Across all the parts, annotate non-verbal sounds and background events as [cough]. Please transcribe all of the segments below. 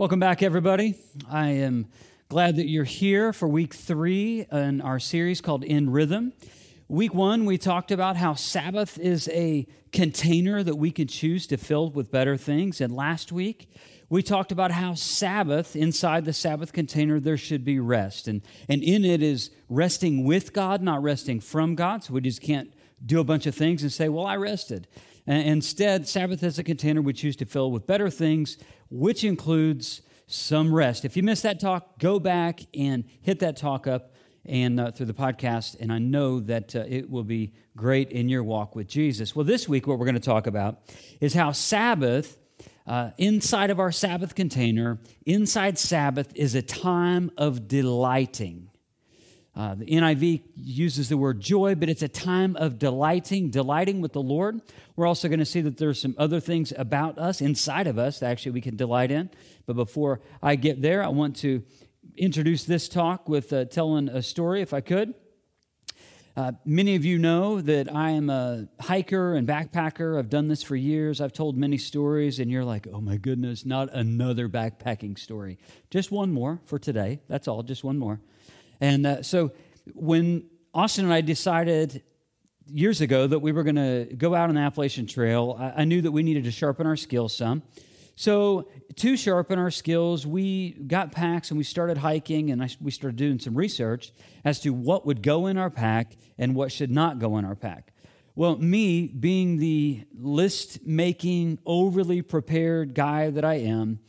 Welcome back, everybody. I am glad that you're here for week three in our series called In Rhythm. Week one, we talked about how Sabbath is a container that we can choose to fill with better things. And last week, we talked about how Sabbath, inside the Sabbath container, there should be rest. And, and in it is resting with God, not resting from God. So we just can't do a bunch of things and say, well, I rested. Instead, Sabbath as a container we choose to fill with better things, which includes some rest. If you missed that talk, go back and hit that talk up and uh, through the podcast, and I know that uh, it will be great in your walk with Jesus. Well, this week, what we're going to talk about is how Sabbath, uh, inside of our Sabbath container, inside Sabbath is a time of delighting. Uh, the NIV uses the word joy, but it's a time of delighting, delighting with the Lord. We're also going to see that there's some other things about us, inside of us, that actually we can delight in. But before I get there, I want to introduce this talk with uh, telling a story, if I could. Uh, many of you know that I am a hiker and backpacker. I've done this for years. I've told many stories, and you're like, oh my goodness, not another backpacking story. Just one more for today. That's all, just one more. And uh, so when Austin and I decided years ago that we were going to go out on the Appalachian Trail, I, I knew that we needed to sharpen our skills some. So, to sharpen our skills, we got packs and we started hiking and I, we started doing some research as to what would go in our pack and what should not go in our pack. Well, me being the list making, overly prepared guy that I am,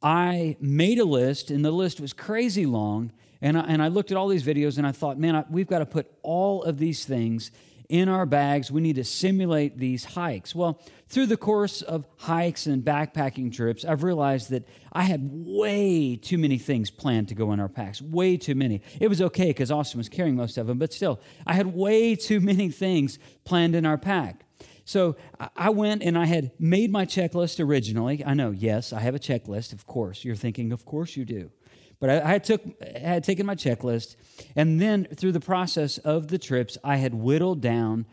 I made a list and the list was crazy long and I, and I looked at all these videos and I thought, man, I, we've got to put all of these things in our bags. We need to simulate these hikes. Well, through the course of hikes and backpacking trips, I've realized that I had way too many things planned to go in our packs. Way too many. It was okay because Austin was carrying most of them, but still, I had way too many things planned in our pack. So I went and I had made my checklist originally. I know, yes, I have a checklist, of course. You're thinking, of course you do. But I, I took, had taken my checklist, and then through the process of the trips, I had whittled down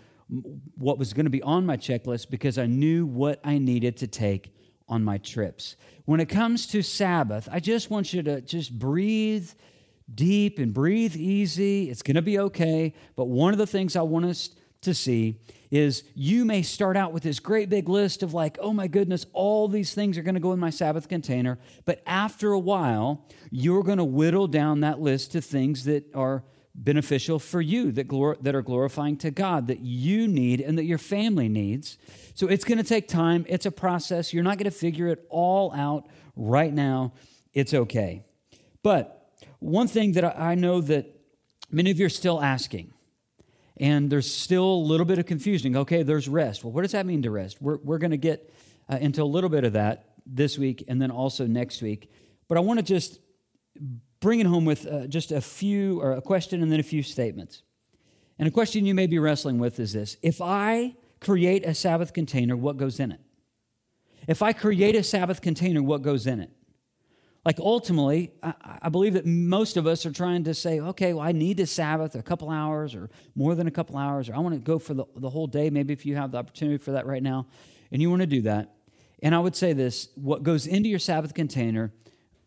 what was going to be on my checklist because I knew what I needed to take on my trips. When it comes to Sabbath, I just want you to just breathe deep and breathe easy. It's going to be okay. But one of the things I want us to see is you may start out with this great big list of like, oh my goodness, all these things are going to go in my Sabbath container. But after a while, you're going to whittle down that list to things that are beneficial for you, that, glor- that are glorifying to God, that you need and that your family needs. So it's going to take time. It's a process. You're not going to figure it all out right now. It's okay. But one thing that I know that many of you are still asking and there's still a little bit of confusion. Okay, there's rest. Well, what does that mean to rest? We're, we're going to get uh, into a little bit of that this week and then also next week. But I want to just bring it home with uh, just a few, or a question and then a few statements. And a question you may be wrestling with is this If I create a Sabbath container, what goes in it? If I create a Sabbath container, what goes in it? Like ultimately, I, I, believe that most of us are trying to say, okay, well, I need to Sabbath a couple hours or more than a couple hours, or I want to go for the, the whole day. Maybe if you have the opportunity for that right now and you want to do that. And I would say this what goes into your Sabbath container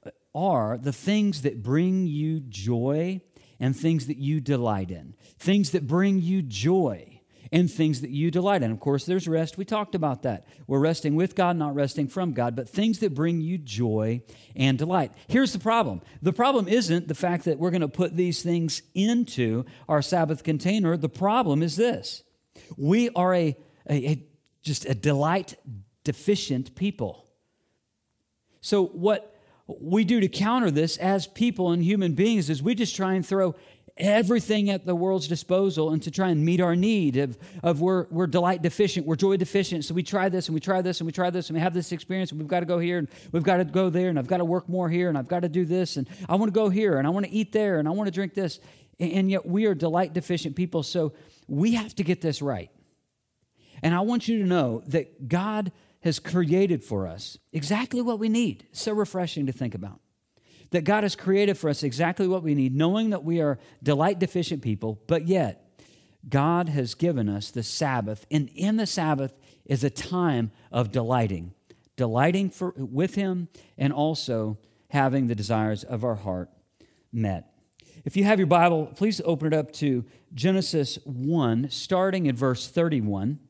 uh, are the things that bring you joy and things that you delight in, things that bring you joy and things that you delight in. Of course, there's rest. We talked about that. We're resting with God, not resting from God, but things that bring you joy and delight. Here's the problem the problem isn't the fact that we're going to put these things into our Sabbath container. The problem is this we are a, a, a just a delight deficient people. So, what we do to counter this as people and human beings is we just try and throw everything at the world's disposal and to try and meet our need of, of we're, we're delight deficient, we're joy deficient. So we try this and we try this and we try this and we have this experience and we've got to go here and we've got to go there and I've got to work more here and I've got to do this and I want to go here and I want to eat there and I want to drink this. And, and yet we are delight deficient people. So we have to get this right. And I want you to know that God has created for us exactly what we need. so refreshing to think about that God has created for us exactly what we need, knowing that we are delight deficient people, but yet God has given us the Sabbath, and in the Sabbath is a time of delighting, delighting for, with Him, and also having the desires of our heart met. If you have your Bible, please open it up to Genesis 1, starting in verse 31.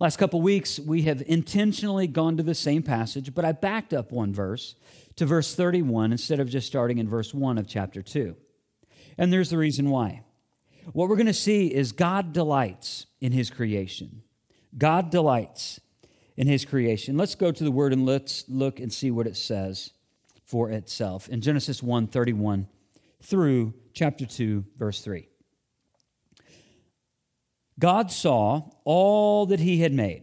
Last couple weeks, we have intentionally gone to the same passage, but I backed up one verse to verse 31 instead of just starting in verse 1 of chapter 2. And there's the reason why. What we're going to see is God delights in his creation. God delights in his creation. Let's go to the word and let's look and see what it says for itself in Genesis 1 31 through chapter 2, verse 3. God saw all that he had made,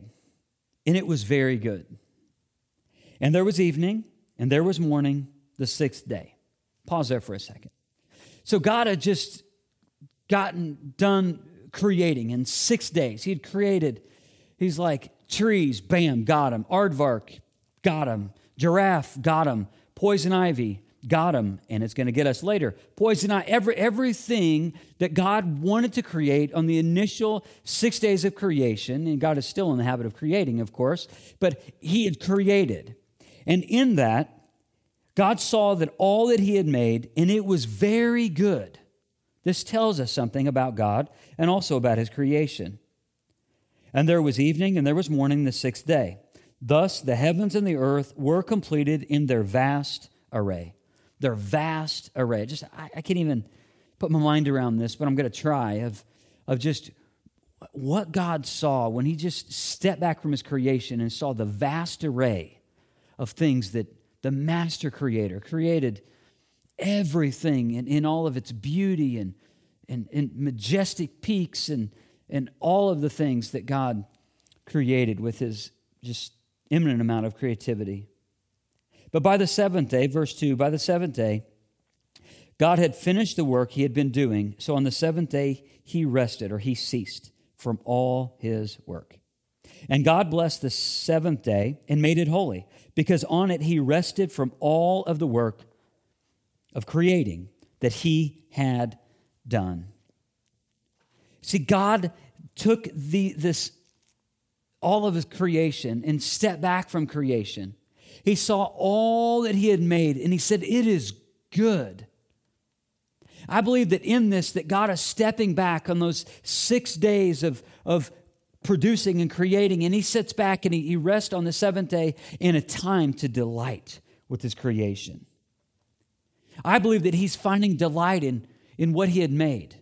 and it was very good. And there was evening, and there was morning, the sixth day. Pause there for a second. So God had just gotten done creating in six days. He had created, he's like, trees, bam, got him. Aardvark, got him. Giraffe, got him. Poison ivy, got him. And it's going to get us later. Poison ivy, every, everything that God wanted to create on the initial six days of creation, and God is still in the habit of creating, of course, but he had created. And in that, God saw that all that he had made, and it was very good. This tells us something about God and also about his creation. And there was evening and there was morning the sixth day. Thus the heavens and the earth were completed in their vast array. Their vast array. Just I, I can't even put my mind around this, but I'm going to try of, of just what God saw when he just stepped back from his creation and saw the vast array of things that the master creator created everything in, in all of its beauty and, and, and majestic peaks and, and all of the things that God created with his just imminent amount of creativity. But by the seventh day, verse 2, by the seventh day, God had finished the work he had been doing. So on the seventh day, he rested or he ceased from all his work. And God blessed the seventh day and made it holy, because on it he rested from all of the work of creating that he had done. See, God took the, this, all of his creation and stepped back from creation. He saw all that he had made and he said, It is good. I believe that in this, that God is stepping back on those six days of, of producing and creating, and he sits back and he, he rests on the seventh day in a time to delight with his creation. I believe that he's finding delight in, in what he had made.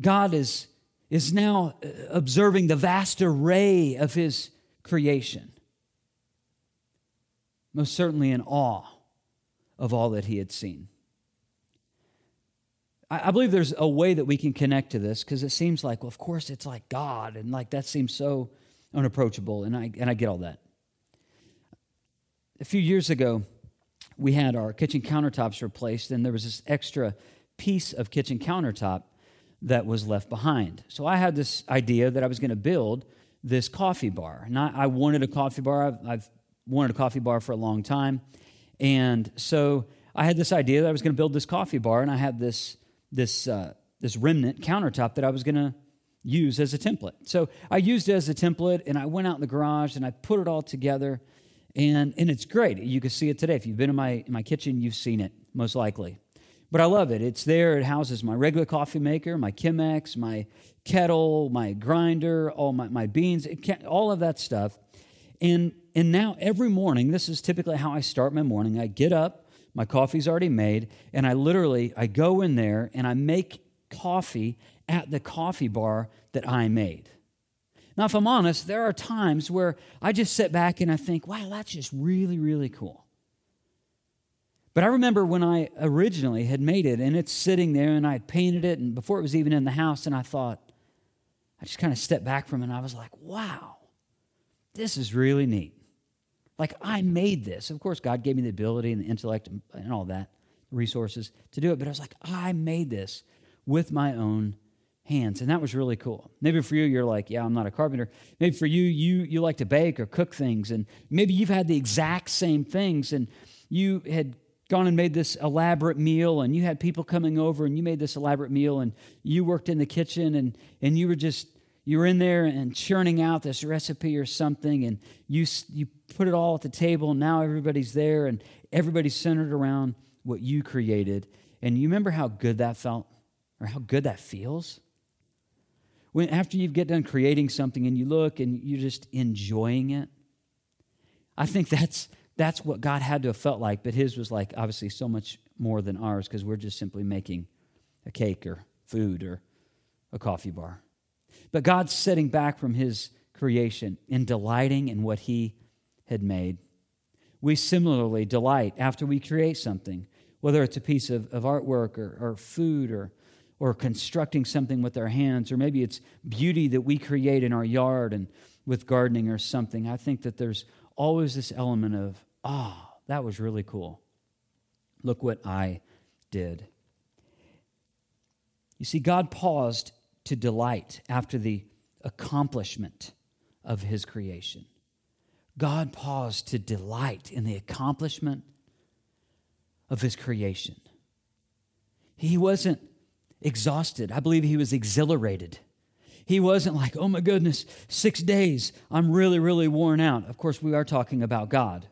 God is, is now uh, observing the vast array of his creation, most certainly in awe of all that he had seen. I, I believe there's a way that we can connect to this because it seems like, well, of course, it's like God, and like that seems so unapproachable, and I, and I get all that. A few years ago, we had our kitchen countertops replaced, and there was this extra piece of kitchen countertop that was left behind. So I had this idea that I was going to build this coffee bar. And I, I wanted a coffee bar. I've, I've, wanted a coffee bar for a long time. And so I had this idea that I was going to build this coffee bar, and I had this, this, uh, this remnant countertop that I was going to use as a template. So I used it as a template, and I went out in the garage and I put it all together. And, and it's great. You can see it today. If you've been in my, in my kitchen, you've seen it, most likely. But I love it. It's there. It houses my regular coffee maker, my Chemex, my kettle, my grinder, all my, my beans, all of that stuff. And, and now every morning, this is typically how I start my morning. I get up, my coffee's already made, and I literally, I go in there and I make coffee at the coffee bar that I made. Now, if I'm honest, there are times where I just sit back and I think, wow, that's just really, really cool. But I remember when I originally had made it and it's sitting there and I had painted it and before it was even in the house, and I thought, I just kind of stepped back from it and I was like, wow, this is really neat. Like I made this. Of course, God gave me the ability and the intellect and all that, resources to do it, but I was like, I made this with my own hands and that was really cool maybe for you you're like yeah i'm not a carpenter maybe for you you you like to bake or cook things and maybe you've had the exact same things and you had gone and made this elaborate meal and you had people coming over and you made this elaborate meal and you worked in the kitchen and, and you were just you were in there and churning out this recipe or something, and you, you put it all at the table, and now everybody's there, and everybody's centered around what you created. And you remember how good that felt, or how good that feels? When after you get done creating something and you look and you're just enjoying it, I think that's that's what God had to have felt like, but his was like obviously so much more than ours because we're just simply making a cake or food or a coffee bar. But God's sitting back from his creation and delighting in what he had made. We similarly delight after we create something, whether it's a piece of, of artwork or, or food or, or constructing something with our hands, or maybe it's beauty that we create in our yard and with gardening or something. I think that there's always this element of, ah, oh, that was really cool. Look what I did. You see, God paused to delight after the accomplishment of his creation. God paused to delight in the accomplishment of his creation. He wasn't exhausted. I believe he was exhilarated. He wasn't like, oh my goodness, six days, I'm really, really worn out. Of course, we are talking about God.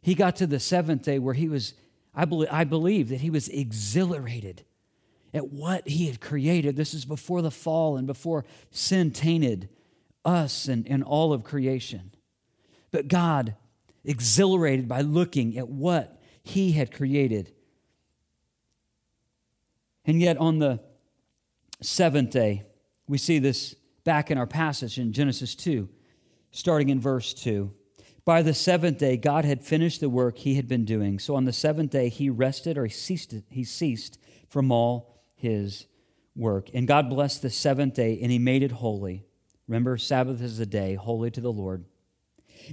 He got to the seventh day where he was, I believe, I believe that he was exhilarated at what he had created. This is before the fall and before sin tainted us and, and all of creation. But God, exhilarated by looking at what he had created. And yet, on the seventh day, we see this back in our passage in Genesis 2, starting in verse 2. By the seventh day, God had finished the work he had been doing. So on the seventh day, he rested or he ceased, he ceased from all his work. And God blessed the seventh day and he made it holy. Remember, Sabbath is a day holy to the Lord.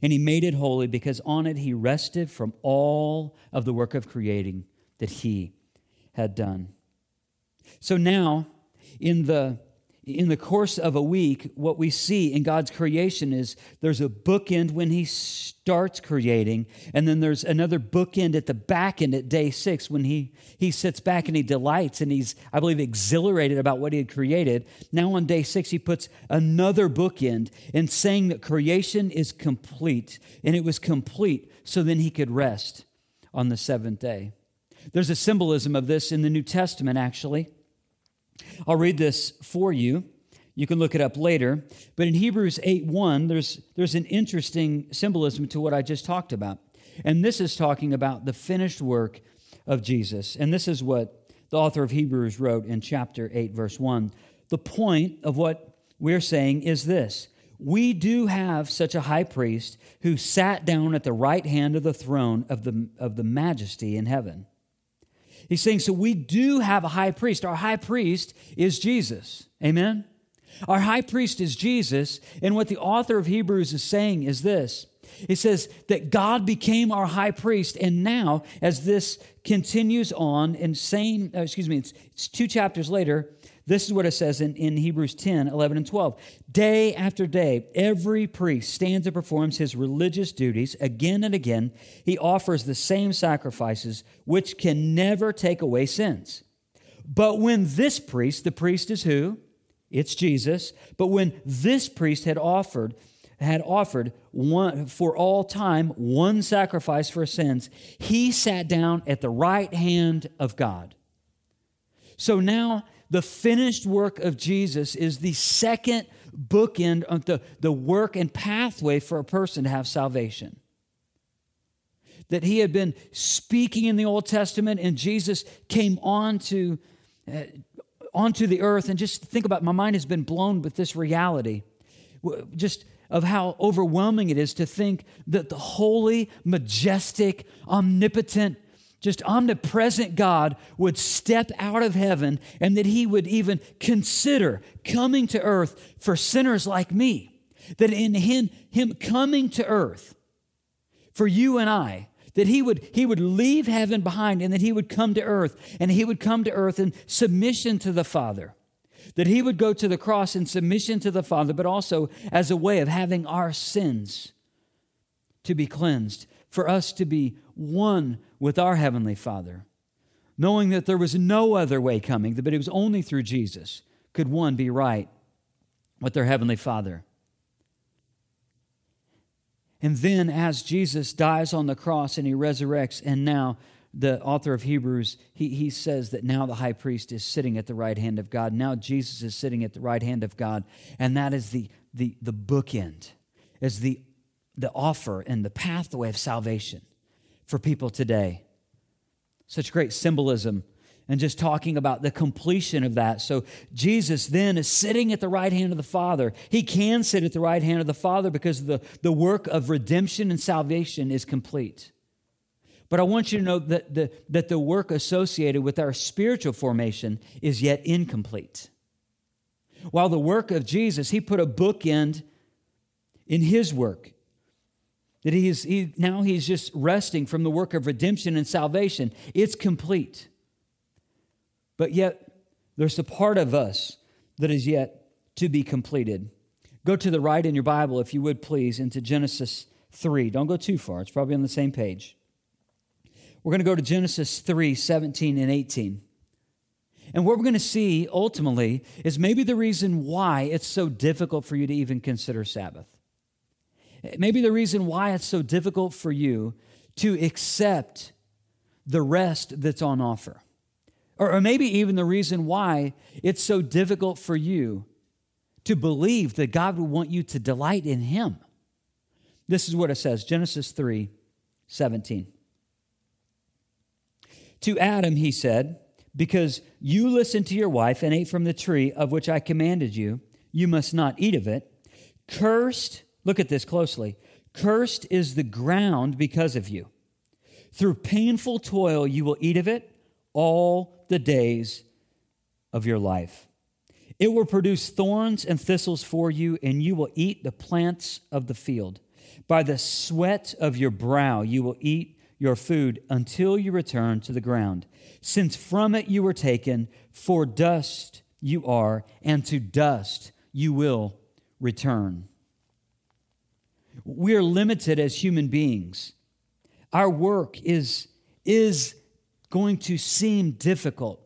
And he made it holy because on it he rested from all of the work of creating that he had done. So now, in the in the course of a week, what we see in God's creation is there's a bookend when He starts creating, and then there's another bookend at the back end at day six when He, he sits back and He delights and He's, I believe, exhilarated about what He had created. Now on day six, He puts another bookend in saying that creation is complete, and it was complete so then He could rest on the seventh day. There's a symbolism of this in the New Testament, actually. I'll read this for you. You can look it up later. But in Hebrews 8 1, there's, there's an interesting symbolism to what I just talked about. And this is talking about the finished work of Jesus. And this is what the author of Hebrews wrote in chapter 8, verse 1. The point of what we're saying is this we do have such a high priest who sat down at the right hand of the throne of the, of the majesty in heaven He's saying, so we do have a high priest. Our high priest is Jesus. Amen? Our high priest is Jesus. And what the author of Hebrews is saying is this it says that God became our high priest. And now, as this continues on, and same, uh, excuse me, it's, it's two chapters later, this is what it says in, in Hebrews 10 11 and 12. Day after day, every priest stands and performs his religious duties. Again and again, he offers the same sacrifices, which can never take away sins. But when this priest, the priest is who? It's Jesus. But when this priest had offered, had offered one for all time one sacrifice for sins, he sat down at the right hand of God. So now the finished work of Jesus is the second bookend of the, the work and pathway for a person to have salvation. That he had been speaking in the Old Testament and Jesus came on to, uh, onto the earth. And just think about it, my mind has been blown with this reality. Just of how overwhelming it is to think that the holy, majestic, omnipotent, just omnipresent God would step out of heaven and that he would even consider coming to earth for sinners like me. That in him, him coming to earth for you and I, that he would, he would leave heaven behind and that he would come to earth and he would come to earth in submission to the Father. That he would go to the cross in submission to the Father, but also as a way of having our sins to be cleansed, for us to be one with our Heavenly Father, knowing that there was no other way coming, but it was only through Jesus could one be right with their Heavenly Father. And then, as Jesus dies on the cross and he resurrects, and now the author of Hebrews, he, he says that now the high priest is sitting at the right hand of God. Now Jesus is sitting at the right hand of God. And that is the, the, the bookend, is the, the offer and the pathway of salvation for people today. Such great symbolism and just talking about the completion of that. So Jesus then is sitting at the right hand of the Father. He can sit at the right hand of the Father because the, the work of redemption and salvation is complete. But I want you to know that the, that the work associated with our spiritual formation is yet incomplete. While the work of Jesus, he put a bookend in his work. That he's, he, now he's just resting from the work of redemption and salvation. It's complete. But yet, there's a part of us that is yet to be completed. Go to the right in your Bible, if you would please, into Genesis 3. Don't go too far, it's probably on the same page. We're going to go to Genesis 3 17 and 18. And what we're going to see ultimately is maybe the reason why it's so difficult for you to even consider Sabbath. Maybe the reason why it's so difficult for you to accept the rest that's on offer. Or, or maybe even the reason why it's so difficult for you to believe that God would want you to delight in Him. This is what it says Genesis 3 17. To Adam, he said, Because you listened to your wife and ate from the tree of which I commanded you, you must not eat of it. Cursed, look at this closely, cursed is the ground because of you. Through painful toil, you will eat of it all the days of your life. It will produce thorns and thistles for you, and you will eat the plants of the field. By the sweat of your brow you will eat your food until you return to the ground, since from it you were taken, for dust you are, and to dust you will return. We are limited as human beings. Our work is, is going to seem difficult.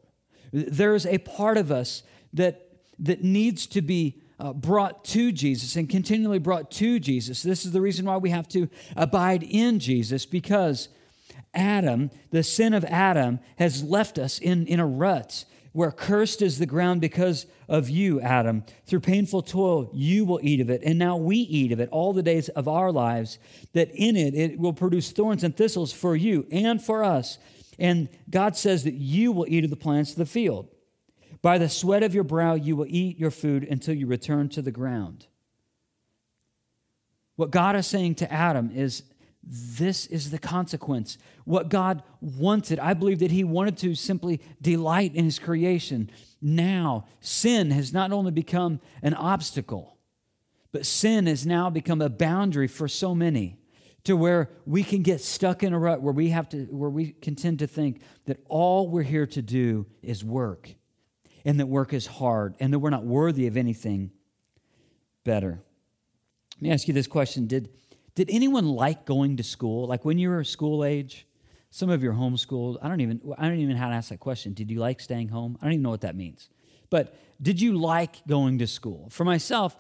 There's a part of us that, that needs to be uh, brought to Jesus and continually brought to Jesus. This is the reason why we have to abide in Jesus because Adam, the sin of Adam, has left us in, in a rut where cursed is the ground because of you, Adam. Through painful toil, you will eat of it. And now we eat of it all the days of our lives, that in it it will produce thorns and thistles for you and for us. And God says that you will eat of the plants of the field. By the sweat of your brow, you will eat your food until you return to the ground. What God is saying to Adam is this is the consequence. What God wanted, I believe that He wanted to simply delight in His creation. Now, sin has not only become an obstacle, but sin has now become a boundary for so many to where we can get stuck in a rut where we have to where we can tend to think that all we're here to do is work and that work is hard and that we're not worthy of anything better let me ask you this question did did anyone like going to school like when you were school age some of you are homeschooled i don't even i don't even know how to ask that question did you like staying home i don't even know what that means but did you like going to school for myself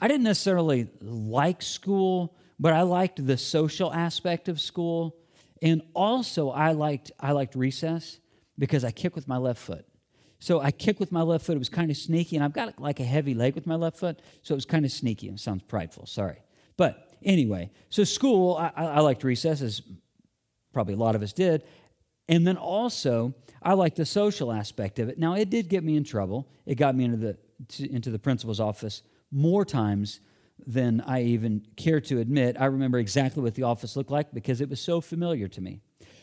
i didn't necessarily like school but I liked the social aspect of school. And also I liked I liked recess because I kick with my left foot. So I kick with my left foot. It was kind of sneaky, and I've got like a heavy leg with my left foot, so it was kind of sneaky. It sounds prideful, sorry. But anyway, so school, I, I liked recess, as probably a lot of us did. And then also, I liked the social aspect of it. Now, it did get me in trouble. It got me into the, to, into the principal's office more times than I even care to admit. I remember exactly what the office looked like because it was so familiar to me.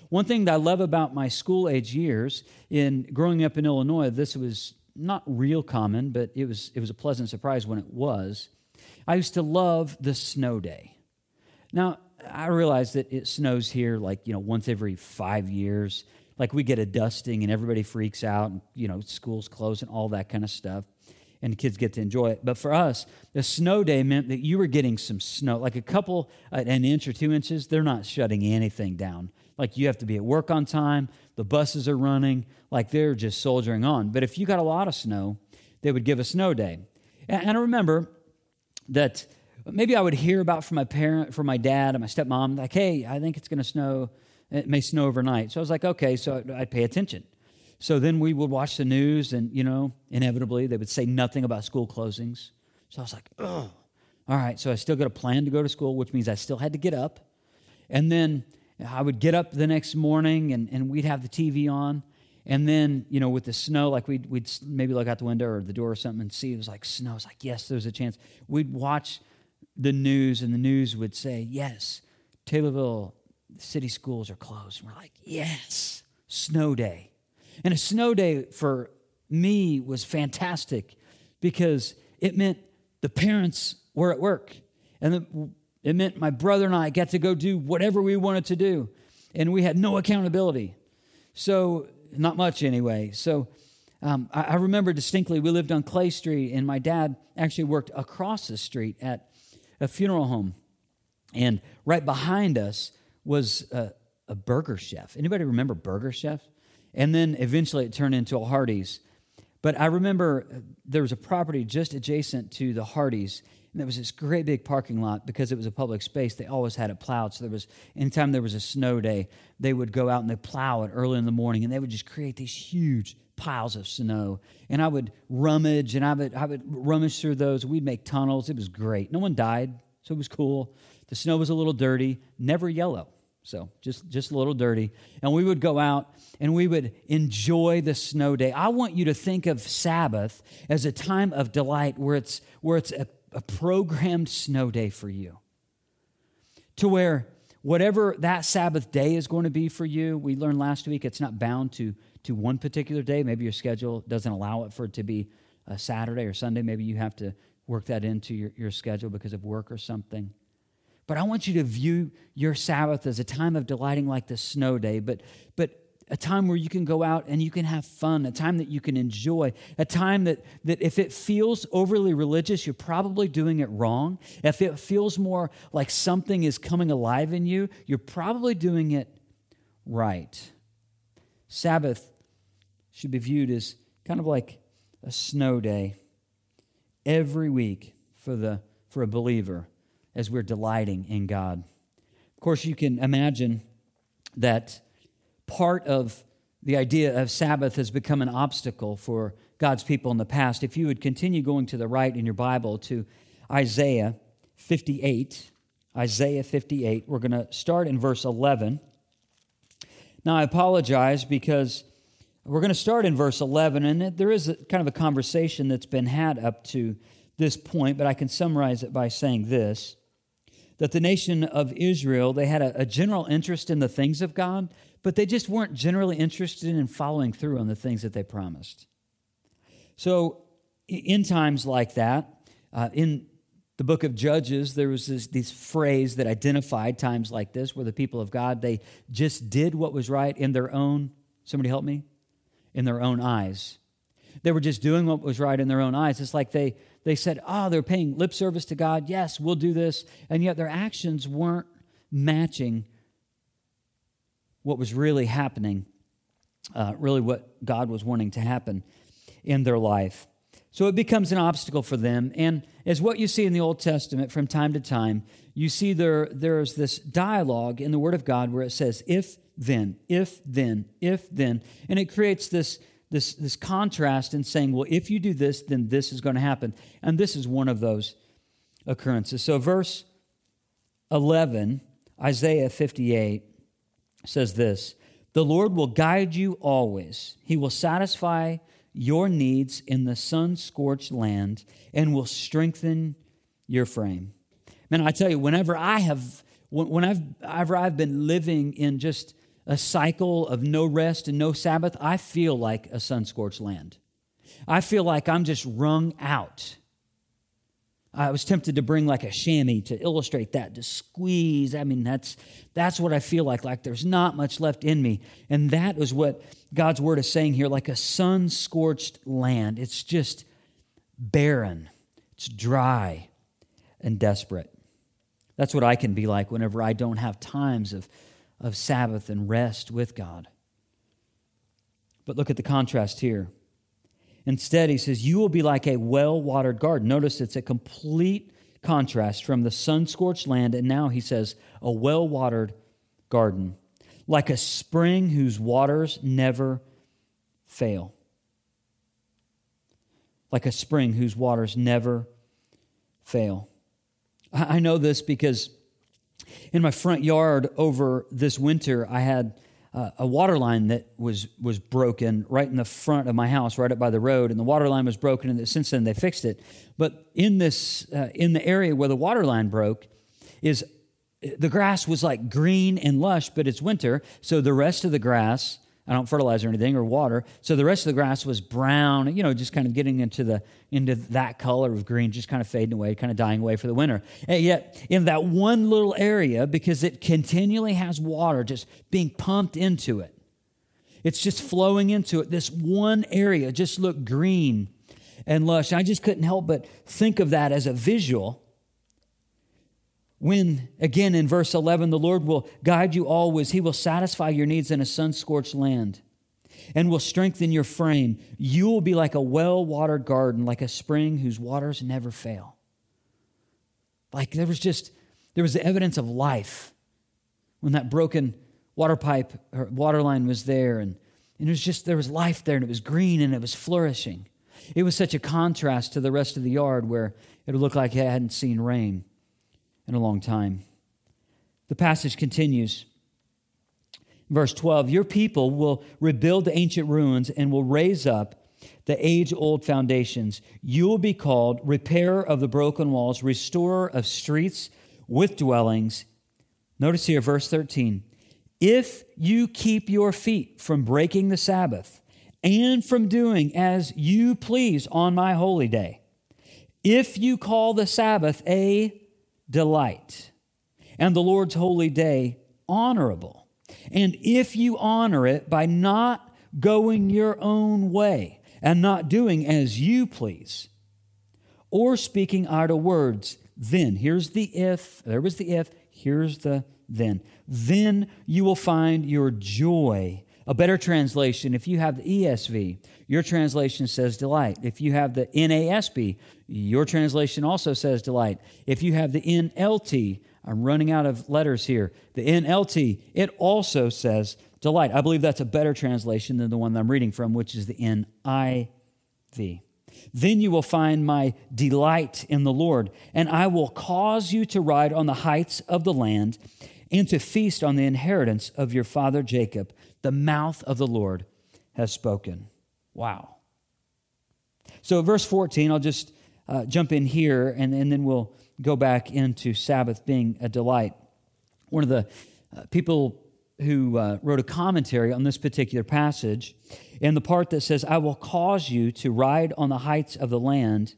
One thing that I love about my school age years in growing up in Illinois, this was not real common, but it was, it was a pleasant surprise when it was. I used to love the snow day. Now, I realize that it snows here like, you know, once every five years. Like we get a dusting and everybody freaks out, and, you know, schools close and all that kind of stuff and the kids get to enjoy it. But for us, the snow day meant that you were getting some snow, like a couple, uh, an inch or two inches. They're not shutting anything down. Like you have to be at work on time, the buses are running, like they're just soldiering on. But if you got a lot of snow, they would give a snow day. And I remember that maybe I would hear about from my parent, from my dad and my stepmom, like, hey, I think it's going to snow. It may snow overnight. So I was like, okay, so I'd pay attention. So then we would watch the news, and, you know, inevitably they would say nothing about school closings. So I was like, oh, all right. So I still got a plan to go to school, which means I still had to get up. And then I would get up the next morning, and, and we'd have the TV on. And then, you know, with the snow, like we'd, we'd maybe look out the window or the door or something and see it was like snow. It's like, yes, there's a chance. We'd watch the news, and the news would say, yes, Taylorville city schools are closed. And we're like, yes, snow day. And a snow day for me was fantastic because it meant the parents were at work. And it meant my brother and I got to go do whatever we wanted to do. And we had no accountability. So, not much anyway. So, um, I, I, remember distinctly we lived on Clay Street, and my dad actually worked across the street at a funeral home. And right behind us was a, a burger chef. Anybody remember Burger Chef? And then eventually it turned into a Hardee's. But I remember uh, there was a property just adjacent to the Hardee's, and there was this great big parking lot because it was a public space. They always had it plowed. So there was, anytime there was a snow day, they would go out and they plow it early in the morning, and they would just create these huge piles of snow. And I would rummage, and I would, I would rummage through those. We'd make tunnels. It was great. No one died, so it was cool. The snow was a little dirty, never yellow. So just, just a little dirty. And we would go out and we would enjoy the snow day. I want you to think of Sabbath as a time of delight where it's, where it's a, a programmed snow day for you. To where whatever that Sabbath day is going to be for you, we learned last week it's not bound to, to one particular day. Maybe your schedule doesn't allow it for it to be a Saturday or Sunday. Maybe you have to work that into your, your schedule because of work or something. But I want you to view your Sabbath as a time of delighting like the snow day, but, but a time where you can go out and you can have fun, a time that you can enjoy, a time that, that if it feels overly religious, you're probably doing it wrong. If it feels more like something is coming alive in you, you're probably doing it right. Sabbath should be viewed as kind of like a snow day every week for, the, for a believer as we're delighting in God. Of course, you can imagine that part of the idea of Sabbath has become an obstacle for God's people in the past. If you would continue going to the right in your Bible to Isaiah 58, Isaiah 58, we're going to start in verse 11. Now, I apologize because we're going to start in verse 11, and there is a, kind of a conversation that's been had up to this point, but I can summarize it by saying this that the nation of Israel, they had a, a, general interest in the things of God, but they just weren't generally interested in following through on the things that they promised. So, in times like that, uh, in the book of Judges, there was this, this phrase that identified times like this where the people of God, they just did what was right in their own, somebody help me, in their own eyes. They were just doing what was right in their own eyes. It's like they, they said, oh, they're paying lip service to God. Yes, we'll do this. And yet their actions weren't matching what was really happening, uh, really what God was wanting to happen in their life. So it becomes an obstacle for them. And as what you see in the Old Testament from time to time, you see there, there's this dialogue in the Word of God where it says, if then, if then, if then. And it creates this this, this contrast in saying, well, if you do this, then this is going to happen. And this is one of those occurrences. So, verse 11, Isaiah 58, says this The Lord will guide you always, He will satisfy your needs in the sun scorched land and will strengthen your frame. Man, I tell you, whenever I have, when I've, I've been living in just a cycle of no rest and no Sabbath, I feel like a sun scorched land. I feel like I'm just wrung out. I was tempted to bring like a chamois to illustrate that, to squeeze. I mean, that's, that's what I feel like, like there's not much left in me. And that is what God's word is saying here like a sun scorched land. It's just barren, it's dry and desperate. That's what I can be like whenever I don't have times of of Sabbath and rest with God. But look at the contrast here. Instead, he says, You will be like a well watered garden. Notice it's a complete contrast from the sun scorched land, and now he says, a well watered garden, like a spring whose waters never fail. Like a spring whose waters never fail. I know this because in my front yard over this winter, I had a water line that was was broken right in the front of my house, right up by the road, and the water line was broken. And since then, they fixed it. But in this uh, in the area where the water line broke, is the grass was like green and lush, but it's winter, so the rest of the grass I don't fertilize or anything or water. So the rest of the grass was brown, you know, just kind of getting into the into that color of green, just kind of fading away, kind of dying away for the winter. And yet, in that one little area, because it continually has water just being pumped into it, it's just flowing into it. This one area just looked green and lush. I just couldn't help but think of that as a visual when, again, in verse 11, the Lord will guide you always, He will satisfy your needs in a sun scorched land and will strengthen your frame. You will be like a well watered garden, like a spring whose waters never fail. Like there was just, there was the evidence of life when that broken water pipe or water line was there. And, and it was just, there was life there and it was green and it was flourishing. It was such a contrast to the rest of the yard where it looked like it hadn't seen rain in a long time. The passage continues. Verse 12 Your people will rebuild the ancient ruins and will raise up the age old foundations. You will be called repairer of the broken walls, restorer of streets with dwellings. Notice here, verse 13. If you keep your feet from breaking the Sabbath and from doing as you please on my holy day, if you call the Sabbath a delight, and the Lord's holy day honorable. And if you honor it by not going your own way and not doing as you please, or speaking idle words, then, here's the if, there was the if, here's the then. Then you will find your joy. A better translation, if you have the ESV, your translation says delight. If you have the NASB, your translation also says delight. If you have the NLT, I'm running out of letters here, the NLT, it also says delight. I believe that's a better translation than the one I'm reading from, which is the NIV. Then you will find my delight in the Lord, and I will cause you to ride on the heights of the land and to feast on the inheritance of your father Jacob. The mouth of the Lord has spoken. Wow. So, verse 14, I'll just uh, jump in here and, and then we'll go back into Sabbath being a delight. One of the uh, people who uh, wrote a commentary on this particular passage, in the part that says, I will cause you to ride on the heights of the land,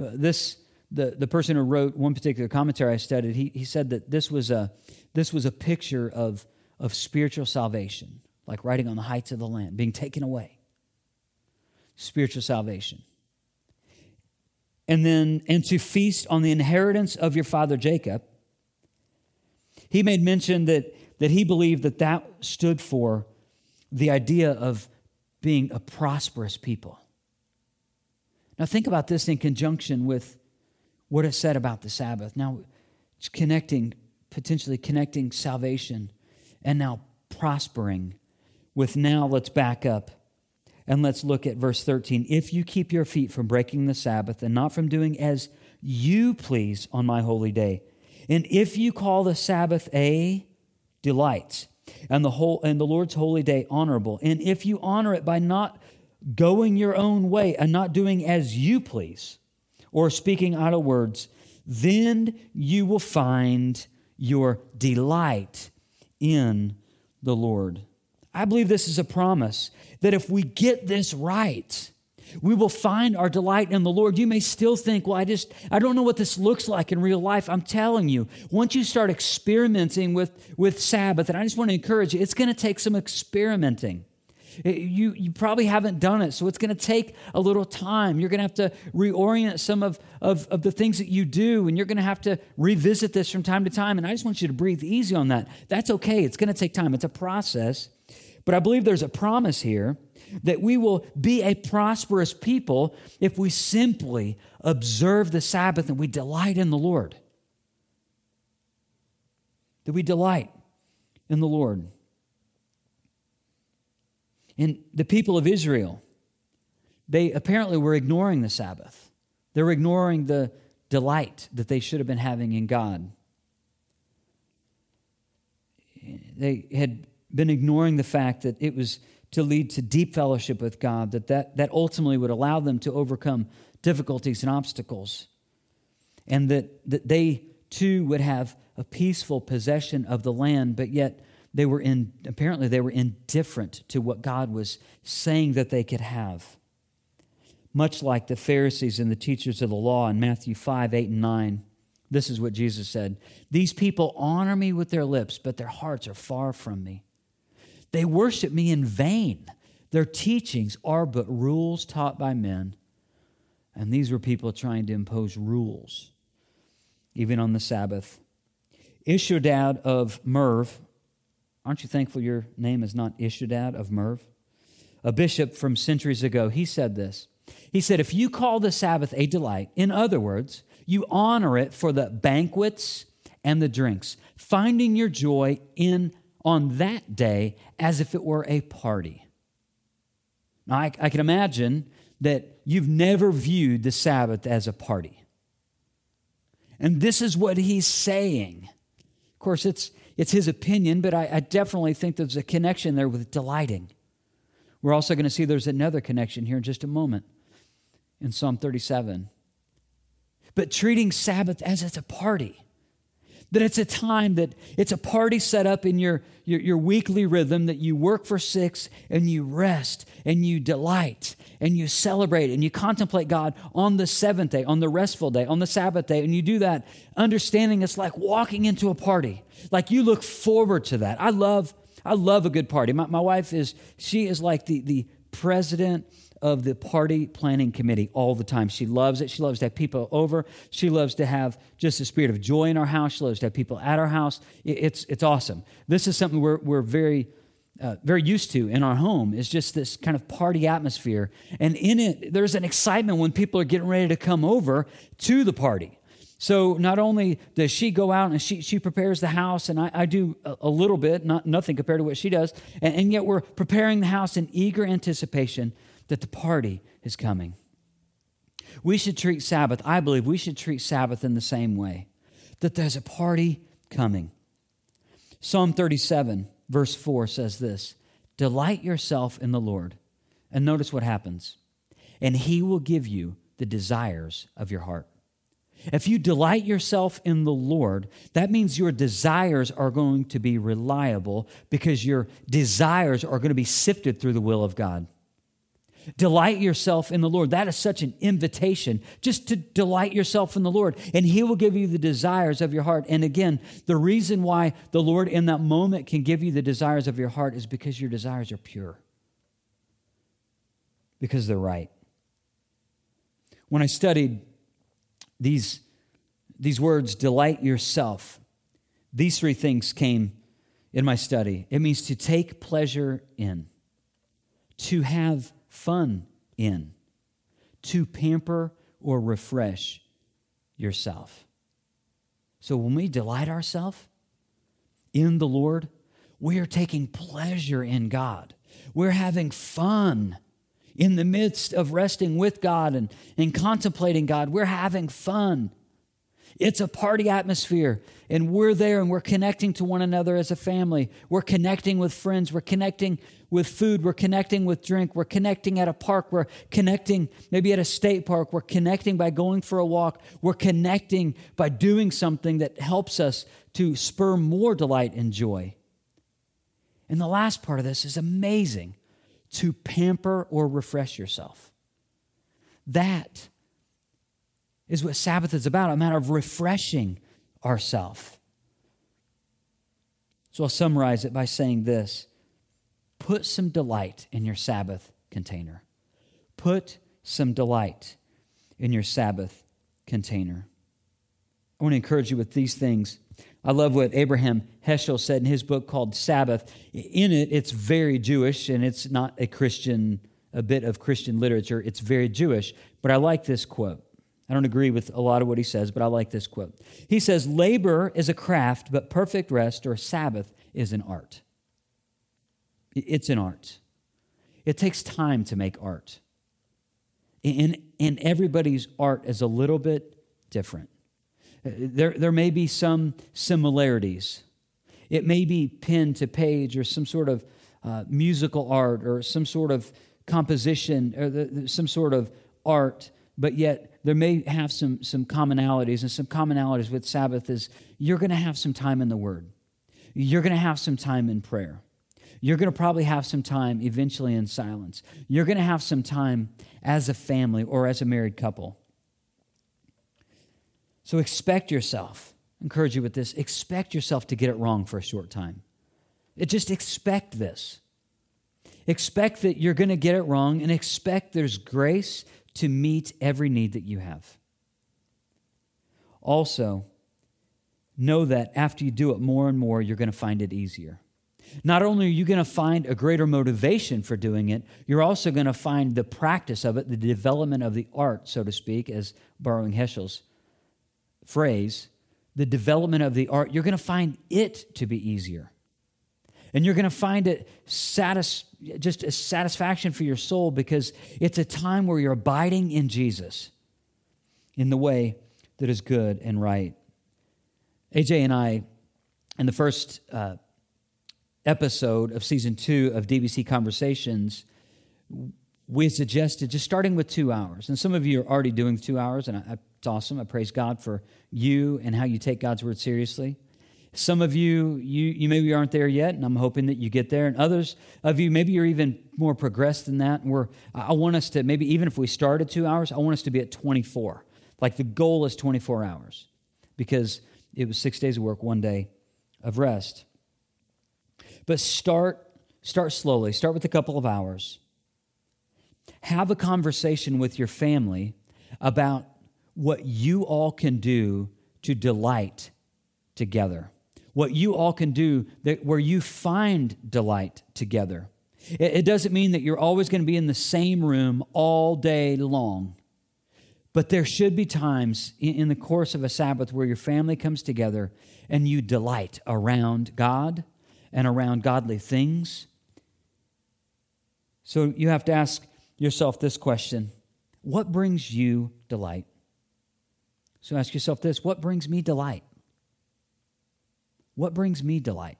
uh, this the, the person who wrote one particular commentary I studied, he, he said that this was a this was a picture of, of spiritual salvation, like riding on the heights of the land, being taken away spiritual salvation. And then, and to feast on the inheritance of your father Jacob. He made mention that, that he believed that that stood for the idea of being a prosperous people. Now, think about this in conjunction with what is said about the Sabbath. Now, it's connecting, potentially connecting salvation and now prospering with now, let's back up and let's look at verse 13. If you keep your feet from breaking the Sabbath and not from doing as you please on my holy day, and if you call the Sabbath a delight and the whole and the Lord's holy day honorable, and if you honor it by not going your own way and not doing as you please or speaking idle words, then you will find your delight in the Lord. I believe this is a promise that if we get this right, we will find our delight in the Lord. You may still think, well, I just, I don't know what this looks like in real life. I'm telling you, once you start experimenting with, with Sabbath, and I just want to encourage you, it's going to take some experimenting. Eh, you, you probably haven't done it, so it's going to take a little time. You're going to have to reorient some of, of, of the things that you do, and you're going to have to revisit this from time to time. And I just want you to breathe easy on that. That's okay, it's going to take time, it's a process. But I believe there's a promise here that we will be a prosperous people if we simply observe the Sabbath and we delight in the Lord. That we delight in the Lord. And the people of Israel, they apparently were ignoring the Sabbath. They were ignoring the delight that they should have been having in God. They had been ignoring the fact that it was to lead to deep fellowship with God, that, that that ultimately would allow them to overcome difficulties and obstacles, and that, that they too would have a peaceful possession of the land, but yet they were in apparently they were indifferent to what God was saying that they could have. Much like the Pharisees and the teachers of the law in Matthew 5, 8, and 9. This is what Jesus said These people honor me with their lips, but their hearts are far from me. They worship me in vain. Their teachings are but rules taught by men. And these were people trying to impose rules, even on the Sabbath. Ishodad of Merv, aren't you thankful your name is not Ishodad of Merv? A bishop from centuries ago, he said this. He said, If you call the Sabbath a delight, in other words, you honor it for the banquets and the drinks, finding your joy in on that day as if it were a party. Now, I, I can imagine that you've never viewed the Sabbath as a party. And this is what he's saying. Of course, it's, it's his opinion, but I, I definitely think there's a connection there with delighting. We're also going to see there's another connection here in just a moment in Psalm 37. But treating Sabbath as it's a party that it's a time that it's a party set up in your, your, your, weekly rhythm that you work for six and you rest and you delight and you celebrate and you contemplate God on the seventh day, on the restful day, on the Sabbath day. And you do that understanding it's like walking into a party. Like you look forward to that. I love, I love a good party. My, my wife is, she is like the, the president of the party planning committee all the time. She loves it. She loves to have people over. She loves to have just a spirit of joy in our house. She loves to have people at our house. It's, it's awesome. This is something we're, we're very, uh, very used to in our home is just this kind of party atmosphere. And in it, there's an excitement when people are getting ready to come over to the party. So not only does she go out and she, she prepares the house, and I, I do a, a, little bit, not nothing compared to what she does, and, and yet we're preparing the house in eager anticipation that the party is coming. We should treat Sabbath, I believe we should treat Sabbath in the same way that there's a party coming. Psalm 37, verse 4 says this Delight yourself in the Lord. And notice what happens. And he will give you the desires of your heart. If you delight yourself in the Lord, that means your desires are going to be reliable because your desires are going to be sifted through the will of God. Delight yourself in the Lord. That is such an invitation just to delight yourself in the Lord, and He will give you the desires of your heart. And again, the reason why the Lord in that moment can give you the desires of your heart is because your desires are pure, because they're right. When I studied these, these words, delight yourself, these three things came in my study. It means to take pleasure in, to have fun in, to pamper or refresh yourself. So when we delight ourselves in the Lord, we are taking pleasure in God. We're having fun in the midst of resting with God and, and contemplating God. We're having fun. It's a party atmosphere, and we're there and we're connecting to one another as a family. We're connecting with friends. We're connecting with food. We're connecting with drink. We're connecting at a park. We're connecting maybe at a state park. We're connecting by going for a walk. We're connecting by doing something that helps us to spur more delight and joy. And the last part of this is amazing to pamper or refresh yourself. That is what Sabbath is about a matter of refreshing ourselves. So I'll summarize it by saying this put some delight in your Sabbath container. Put some delight in your Sabbath container. I want to encourage you with these things. I love what Abraham Heschel said in his book called Sabbath. In it, it's very Jewish and it's not a Christian, a bit of Christian literature. It's very Jewish. But I like this quote. I don't agree with a lot of what he says, but I like this quote. He says, Labor is a craft, but perfect rest or Sabbath is an art. It's an art. It takes time to make art. And, and everybody's art is a little bit different. There, there may be some similarities. It may be pen to page or some sort of uh, musical art or some sort of composition or the, some sort of art, but yet there may have some, some commonalities. And some commonalities with Sabbath is you're going to have some time in the Word, you're going to have some time in prayer. You're going to probably have some time eventually in silence. You're going to have some time as a family or as a married couple. So expect yourself, encourage you with this, expect yourself to get it wrong for a short time. It just expect this. Expect that you're going to get it wrong and expect there's grace to meet every need that you have. Also, know that after you do it more and more, you're going to find it easier. Not only are you going to find a greater motivation for doing it, you're also going to find the practice of it, the development of the art, so to speak, as borrowing Heschel's phrase, the development of the art, you're going to find it to be easier. And you're going to find it satis- just a satisfaction for your soul because it's a time where you're abiding in Jesus in the way that is good and right. AJ and I, in the first uh, episode of season two of DBC Conversations, we suggested just starting with two hours. And some of you are already doing two hours, and I, it's awesome. I praise God for you and how you take God's word seriously. Some of you, you, you maybe aren't there yet, and I'm hoping that you get there. And others of you, maybe you're even more progressed than that. And we're, I want us to, maybe even if we start at two hours, I want us to be at 24. Like the goal is 24 hours because it was six days of work, one day of rest. But start, start slowly. Start with a couple of hours. Have a conversation with your family about what you all can do to delight together. What you all can do that where you find delight together. It, it doesn't mean that you're always going to be in the same room all day long. But there should be times in, in the course of a Sabbath where your family comes together and you delight around God and around godly things. So you have to ask yourself this question What brings you delight? So ask yourself this what brings me delight? What brings me delight?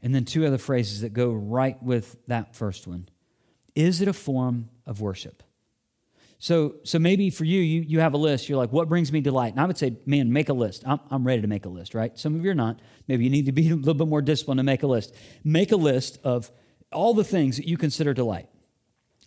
And then two other phrases that go right with that first one. Is it a form of worship? So, so maybe for you, you, you have a list. You're like, what brings me delight? And I would say, man, make a list. I'm, I'm ready to make a list, right? Some of you are not. Maybe you need to be [laughs] a little bit more disciplined to make a list. Make a list of all the things that you consider delight.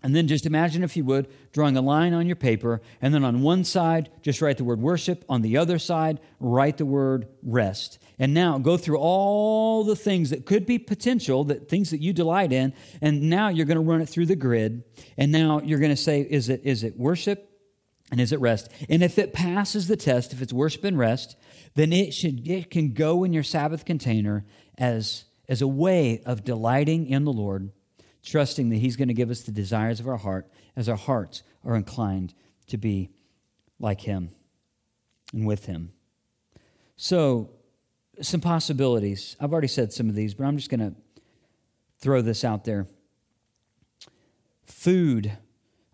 And then just imagine, if you would, drawing a line on your paper, and then on one side, just write the word worship. On the other side, write the word rest. And now go through all the things that could be potential, that things that you delight in, and now you're going to run it through the grid. And now you're going to say, is it, is it worship and is it rest? And if it passes the test, if it's worship and rest, then it should it can go in your Sabbath container as, as a way of delighting in the Lord trusting that He's going to give us the desires of our heart as our hearts are inclined to be like Him and with Him. So, some possibilities. I've already said some of these, but I'm just going to throw this out there. Food,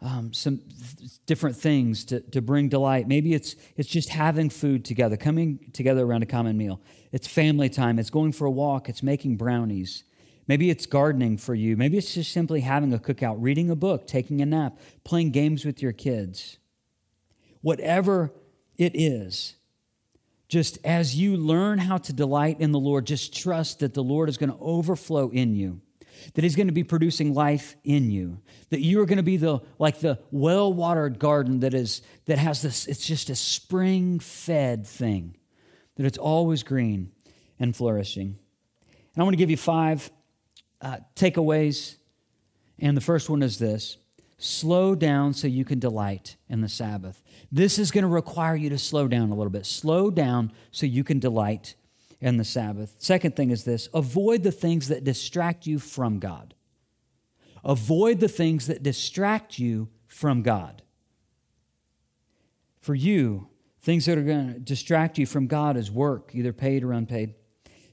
um, some th- different things to, to bring delight. Maybe it's, it's just having food together, coming together around a common meal. It's family time, it's going for a walk, it's making brownies. Maybe it's gardening for you. Maybe it's just simply having a cookout, reading a book, taking a nap, playing games with your kids. Whatever it is, just as you learn how to delight in the Lord, just trust that the Lord is going to overflow in you, that He's going to be producing life in you, that you are going to be the like the well-watered garden that is that has this. It's just a spring-fed thing, that it's always green and flourishing. And I want to give you five uh, takeaways. And the first one is this Slow down so you can delight in the Sabbath. This is going to require you to slow down a little bit. Slow down so you can delight in the Sabbath. Second thing is this avoid the things that distract you from God. Avoid the things that distract you from God. For you, things that are going to distract you from God is work, either paid or unpaid.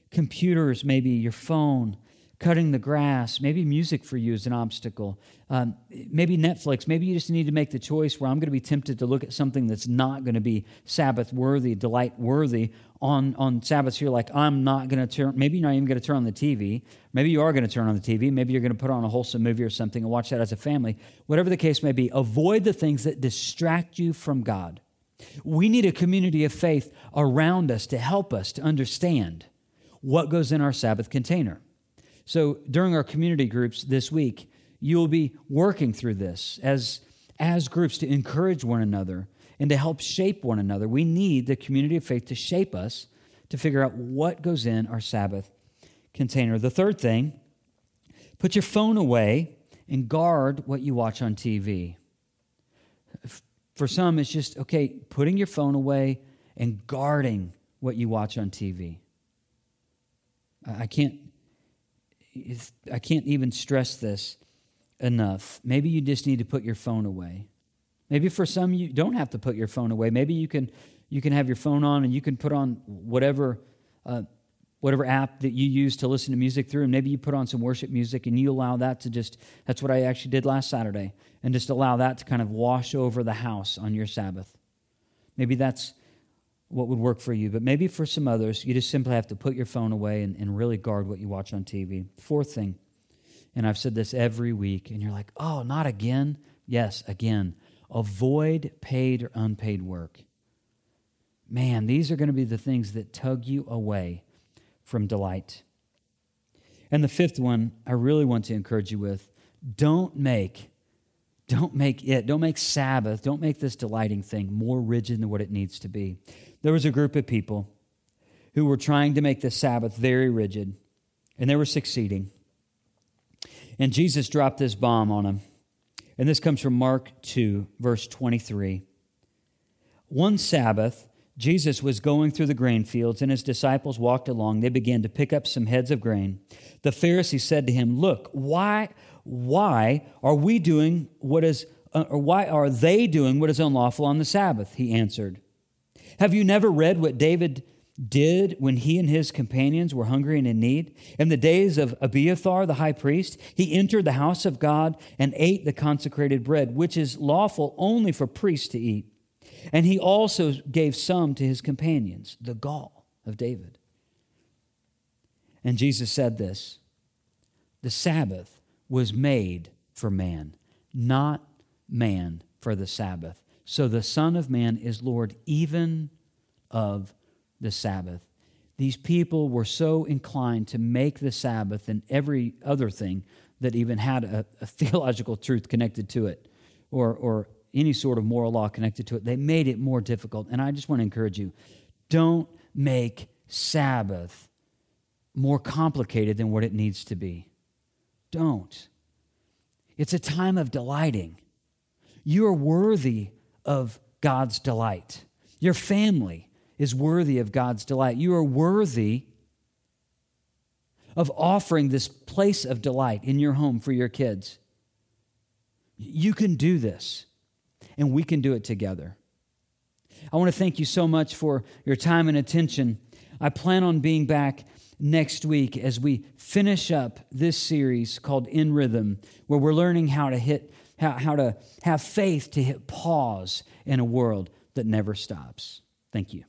Computers, maybe your phone, cutting the grass. Maybe music for you is an obstacle. Um, maybe Netflix. Maybe you just need to make the choice where I'm going to be tempted to look at something that's not going to be Sabbath worthy, delight worthy on, on Sabbaths. You're like, I'm not going to turn, maybe you're not even going to turn on the TV. Maybe you are going to turn on the TV. Maybe you're going to put on a wholesome movie or something and watch that as a family. Whatever the case may be, avoid the things that distract you from God. We need a community of faith around us to help us to understand what goes in our Sabbath container. So during our community groups this week, you'll be working through this as, as groups to encourage one another and to help shape one another. We need the community of faith to shape us to figure out what goes in our Sabbath container. The third thing, put your phone away and guard what you watch on TV. For some, it's just, okay, putting your phone away and guarding what you watch on TV. I can't I can't even stress this enough. Maybe you just need to put your phone away. Maybe for some you don't have to put your phone away. Maybe you can you can have your phone on and you can put on whatever uh, whatever app that you use to listen to music through, and maybe you put on some worship music and you allow that to just that's what I actually did last Saturday, and just allow that to kind of wash over the house on your Sabbath. Maybe that's what would work for you. But maybe for some others, you just simply have to put your phone away and, and really guard what you watch on TV. Fourth thing, and I've said this every week, and you're like, oh, not again? Yes, again. Avoid paid or unpaid work. Man, these are going to be the things that tug you away from delight. And the fifth one, I really want to encourage you with don't make don't make it, don't make Sabbath, don't make this delighting thing more rigid than what it needs to be. There was a group of people who were trying to make the Sabbath very rigid, and they were succeeding. And Jesus dropped this bomb on them. And this comes from Mark 2, verse 23. One Sabbath, Jesus was going through the grain fields, and his disciples walked along. They began to pick up some heads of grain. The Pharisees said to him, Look, why why are we doing what is, uh, or why are they doing what is unlawful on the Sabbath? He answered. Have you never read what David did when he and his companions were hungry and in need? In the days of Abiathar the high priest, he entered the house of God and ate the consecrated bread, which is lawful only for priests to eat. And he also gave some to his companions, the gall of David. And Jesus said this The Sabbath was made for man, not man for the Sabbath. So the Son of Man is Lord even of the Sabbath. These people were so inclined to make the Sabbath and every other thing that even had a, a [laughs] theological truth connected to it or, or any sort of moral law connected to it. They made it more difficult. And I just want to encourage you don't make Sabbath more complicated than what it needs to be. Don't. It's a time of delighting. You are worthy of God's delight. Your family is worthy of God's delight. You are worthy of offering this place of delight in your home for your kids. You can do this, and we can do it together. I want to thank you so much for your time and attention. I plan on being back next week as we finish up this series called In Rhythm, where we're learning how to hit, how, how to have faith to hit pause in a world that never stops. Thank you.